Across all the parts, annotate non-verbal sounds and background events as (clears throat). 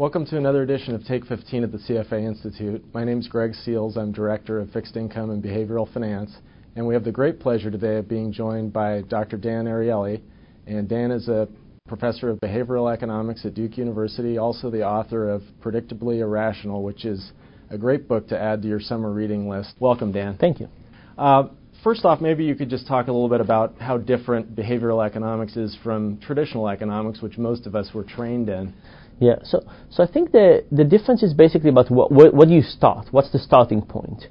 Welcome to another edition of Take 15 at the CFA Institute. My name is Greg Seals. I'm Director of Fixed Income and Behavioral Finance. And we have the great pleasure today of being joined by Dr. Dan Ariely. And Dan is a professor of behavioral economics at Duke University, also the author of Predictably Irrational, which is a great book to add to your summer reading list. Welcome, Dan. Thank you. Uh, first off, maybe you could just talk a little bit about how different behavioral economics is from traditional economics, which most of us were trained in. Yeah, so so I think the the difference is basically about what what, what do you start? What's the starting point?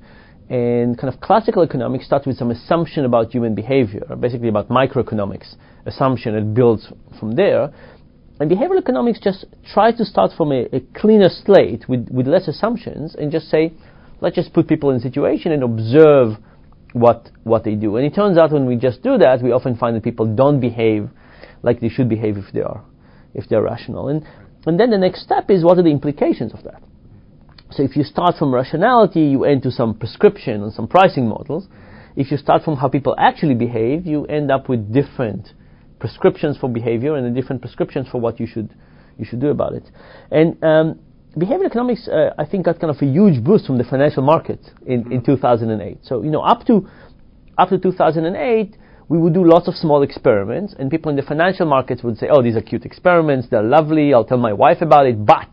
And kind of classical economics starts with some assumption about human behavior, basically about microeconomics assumption. It builds from there. And behavioral economics just tries to start from a, a cleaner slate with, with less assumptions and just say, let's just put people in a situation and observe what what they do. And it turns out when we just do that, we often find that people don't behave like they should behave if they are if they're rational. And and then the next step is what are the implications of that? So if you start from rationality, you end to some prescription and some pricing models. If you start from how people actually behave, you end up with different prescriptions for behavior and different prescriptions for what you should you should do about it. And um, behavioral economics, uh, I think, got kind of a huge boost from the financial market in, in 2008. So you know, up to up to 2008, we would do lots of small experiments, and people in the financial markets would say, oh, these are cute experiments, they're lovely, I'll tell my wife about it, but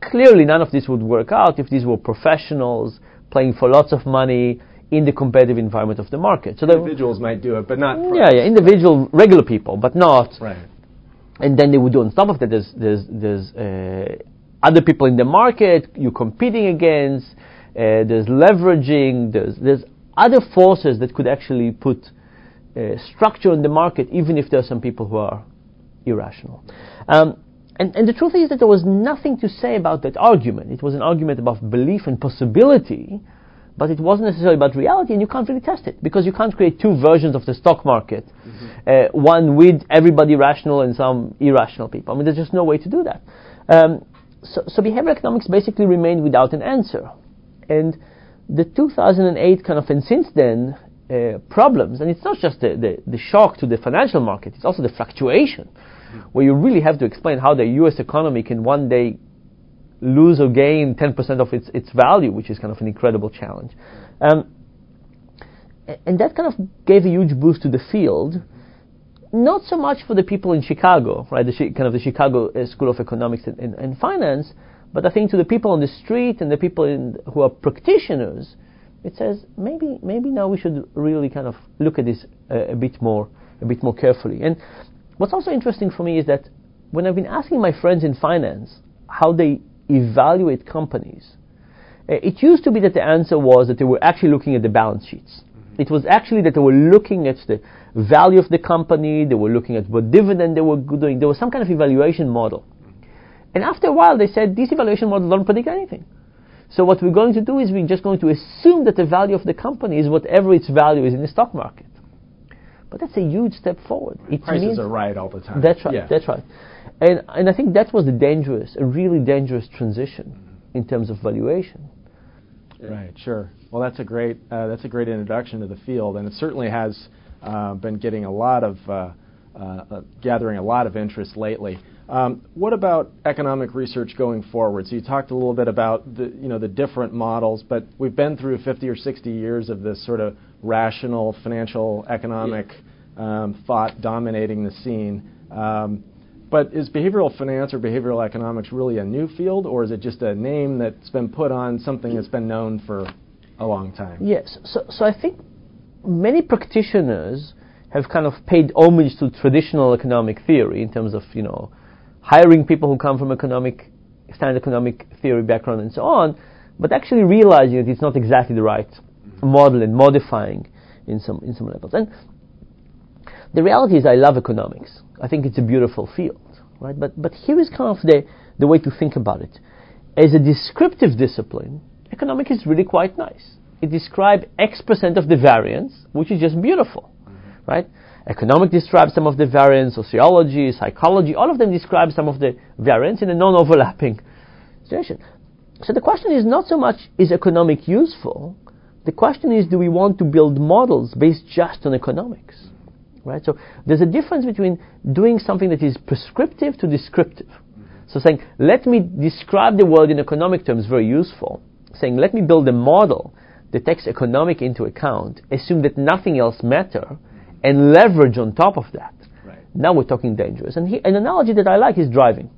clearly none of this would work out if these were professionals playing for lots of money in the competitive environment of the market. So individuals might do it, but not yeah, yeah, individual regular people, but not. Right. And then they would do on top of that. There's there's there's uh, other people in the market you're competing against. Uh, there's leveraging. There's there's other forces that could actually put uh, structure in the market, even if there are some people who are irrational. Um, and, and the truth is that there was nothing to say about that argument. It was an argument about belief and possibility, but it wasn't necessarily about reality, and you can't really test it because you can't create two versions of the stock market, mm-hmm. uh, one with everybody rational and some irrational people. I mean, there's just no way to do that. Um, so, so behavioral economics basically remained without an answer, and the 2008 kind of and since then uh, problems, and it's not just the, the, the, shock to the financial market, it's also the fluctuation, where you really have to explain how the US economy can one day lose or gain 10% of its, its value, which is kind of an incredible challenge. Um, and that kind of gave a huge boost to the field, not so much for the people in Chicago, right, the kind of the Chicago uh, School of Economics and, and, and, Finance, but I think to the people on the street and the people in, who are practitioners, it says maybe maybe now we should really kind of look at this uh, a bit more a bit more carefully. And what's also interesting for me is that when I've been asking my friends in finance how they evaluate companies, uh, it used to be that the answer was that they were actually looking at the balance sheets. Mm-hmm. It was actually that they were looking at the value of the company, they were looking at what dividend they were doing. There was some kind of evaluation model. And after a while, they said these evaluation models don't predict anything. So what we're going to do is we're just going to assume that the value of the company is whatever its value is in the stock market. But that's a huge step forward. It Prices are right all the time. That's right. Yeah. That's right. And and I think that was a dangerous, a really dangerous transition in terms of valuation. Right. Sure. Well, that's a great uh, that's a great introduction to the field, and it certainly has uh, been getting a lot of uh, uh, uh gathering a lot of interest lately. Um, what about economic research going forward? So you talked a little bit about the, you know, the different models, but we've been through 50 or 60 years of this sort of rational financial economic yeah. um, thought dominating the scene. Um, but is behavioral finance or behavioral economics really a new field, or is it just a name that's been put on something that's been known for a long time? Yes. So, so I think many practitioners have kind of paid homage to traditional economic theory in terms of, you know, hiring people who come from economic, standard economic theory background and so on, but actually realizing that it's not exactly the right model and modifying in some, in some levels. And the reality is I love economics. I think it's a beautiful field, right? But, but here is kind of the, the way to think about it. As a descriptive discipline, economics is really quite nice. It describes X percent of the variance, which is just beautiful, mm-hmm. right? Economic describes some of the variance, sociology, psychology, all of them describe some of the variance in a non-overlapping situation. So the question is not so much is economic useful, the question is do we want to build models based just on economics? Right? So there's a difference between doing something that is prescriptive to descriptive. So saying, let me describe the world in economic terms, very useful. Saying, let me build a model that takes economic into account, assume that nothing else matter, and leverage on top of that. Right. Now we're talking dangerous. And he, an analogy that I like is driving.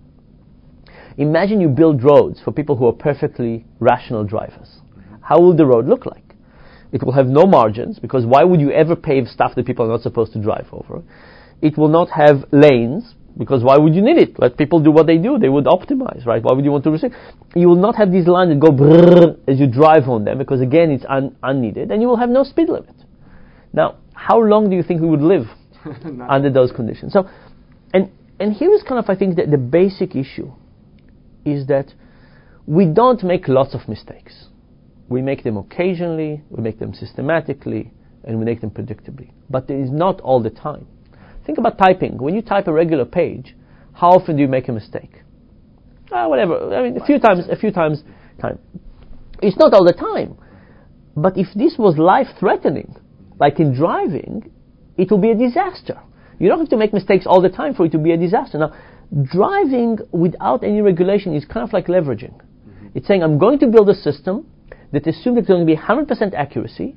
Imagine you build roads for people who are perfectly rational drivers. Mm-hmm. How will the road look like? It will have no margins because why would you ever pave stuff that people are not supposed to drive over? It will not have lanes because why would you need it? Let people do what they do. They would optimize, right? Why would you want to restrict? You will not have these lines that go brrr as you drive on them because again it's un- unneeded and you will have no speed limit. Now, how long do you think we would live (laughs) under those conditions? So, and, and here is kind of, I think, that the basic issue is that we don't make lots of mistakes. We make them occasionally, we make them systematically, and we make them predictably. But it is not all the time. Think about typing. When you type a regular page, how often do you make a mistake? Ah, whatever. I mean, a few times, a few times, time. It's not all the time. But if this was life threatening, like in driving, it will be a disaster. You don't have to make mistakes all the time for it to be a disaster. Now, driving without any regulation is kind of like leveraging. Mm-hmm. It's saying, I'm going to build a system that assumes it's going to be 100% accuracy,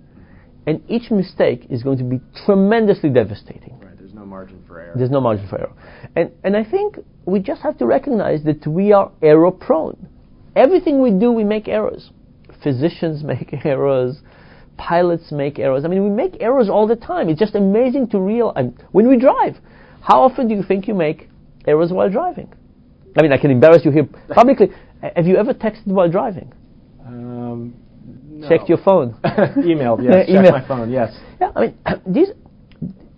and each mistake is going to be tremendously devastating. Right. There's no margin for error. There's no margin for error. And, and I think we just have to recognize that we are error prone. Everything we do, we make errors. Physicians (laughs) make errors. Pilots make errors. I mean, we make errors all the time. It's just amazing to realize. When we drive, how often do you think you make errors while driving? I mean, I can embarrass you here (laughs) publicly. Have you ever texted while driving? Um, no. Checked your phone? (laughs) Emailed, yes. Email. (laughs) Checked my phone, yes. Yeah, I mean, (clears throat) these,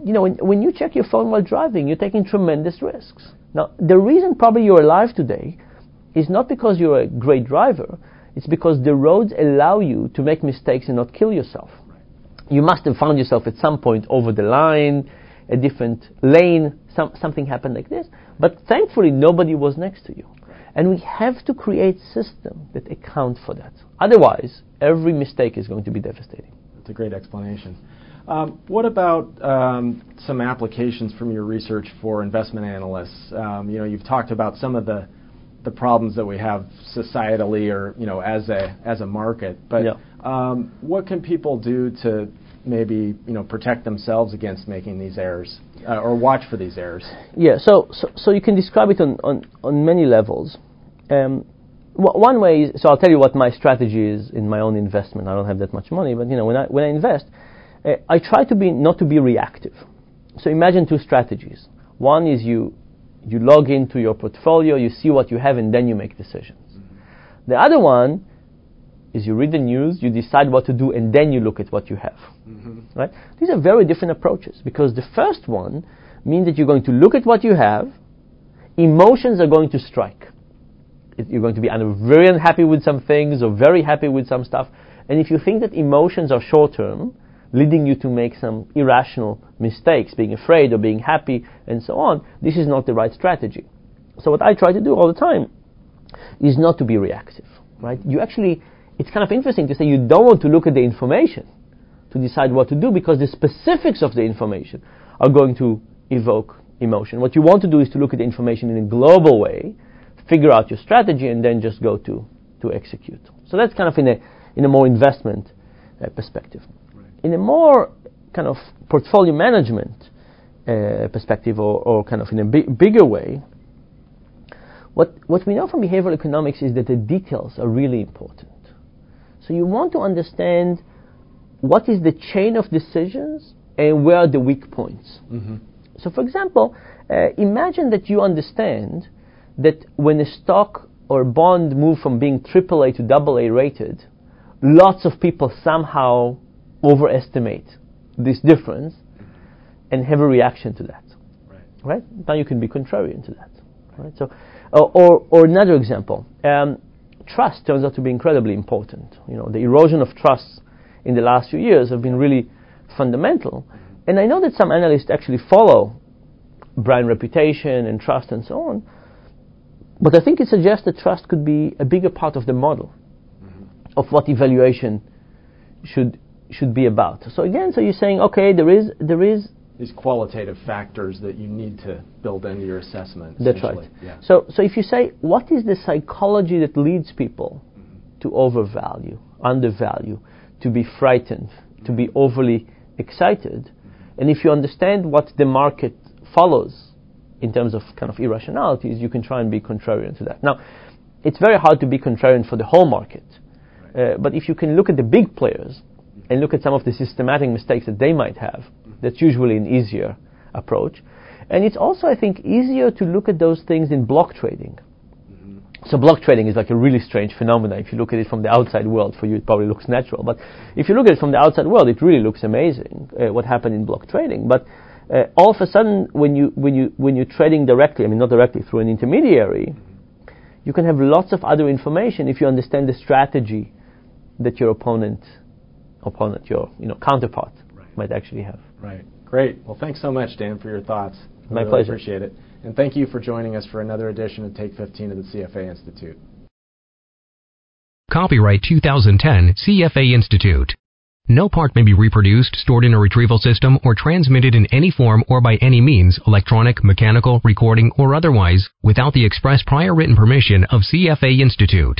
you know, when, when you check your phone while driving, you're taking tremendous risks. Now, the reason probably you're alive today is not because you're a great driver, it's because the roads allow you to make mistakes and not kill yourself. You must have found yourself at some point over the line, a different lane, some, something happened like this. But thankfully, nobody was next to you. And we have to create systems that account for that. Otherwise, every mistake is going to be devastating. That's a great explanation. Um, what about um, some applications from your research for investment analysts? Um, you know, you've talked about some of the the problems that we have societally or you know as a as a market. But Yeah. um, what can people do to maybe you know protect themselves against making these errors uh, or watch for these errors? Yeah, so, so, so you can describe it on, on, on many levels. Um, w- one way is, so I'll tell you what my strategy is in my own investment. I don't have that much money, but you know, when I, when I invest, uh, I try to be, not to be reactive. So imagine two strategies. One is you, you log into your portfolio, you see what you have, and then you make decisions. The other one is you read the news, you decide what to do, and then you look at what you have. Mm-hmm. Right? These are very different approaches because the first one means that you're going to look at what you have, emotions are going to strike. It- You're going to be either very unhappy with some things or very happy with some stuff. And if you think that emotions are short term, leading you to make some irrational mistakes, being afraid or being happy and so on, this is not the right strategy. So what I try to do all the time is not to be reactive, right? You actually, it's kind of interesting to say you don't want to look at the information to decide what to do because the specifics of the information are going to evoke emotion. What you want to do is to look at the information in a global way, figure out your strategy, and then just go to, to execute. So that's kind of in a, in a more investment uh, perspective. In a more kind of portfolio management uh, perspective, or, or kind of in a bi- bigger way, what, what we know from behavioral economics is that the details are really important. So you want to understand what is the chain of decisions and where are the weak points. So, for example, uh, imagine that you understand that when a stock or bond move from being AAA to AA rated, lots of people somehow overestimate this difference and have a reaction to that. Right. Right? Now you can be contrarian to that. Right? So, or, or, or another example, um, trust turns out to be incredibly important. You know, the erosion of trust in the last few years have been really fundamental. And I know that some analysts actually follow brand reputation and trust and so on. But I think it suggests that trust could be a bigger part of the model of what evaluation should should be about. So again, so you're saying, okay, there is there is these qualitative factors that you need to build into your assessment. That's right. Yeah. So, so if you say, what is the psychology that leads people mm-hmm. to overvalue, undervalue, to be frightened, to be overly excited, mm-hmm. and if you understand what the market follows in terms of kind of irrationalities, you can try and be contrarian to that. Now, it's very hard to be contrarian for the whole market, uh, but if you can look at the big players and look at some of the systematic mistakes that they might have, that's usually an easier approach. And it's also, I think, easier to look at those things in block trading. Mm-hmm. So block trading is like a really strange phenomenon. If you look at it from the outside world, for you it probably looks natural. But if you look at it from the outside world, it really looks amazing uh, what happened in block trading. But uh, all of a sudden, when you when you when you're trading directly, I mean not directly through an intermediary, you can have lots of other information if you understand the strategy that your opponent opponent, your you know counterpart, right. might actually have. Right. Great. Well, thanks so much, Dan, for your thoughts. My really pleasure. Appreciate it. And thank you for joining us for another edition of Take 15 of the CFA Institute. Copyright 2010 CFA Institute. No part may be reproduced, stored in a retrieval system, or transmitted in any form or by any means, electronic, mechanical, recording, or otherwise, without the express prior written permission of CFA Institute.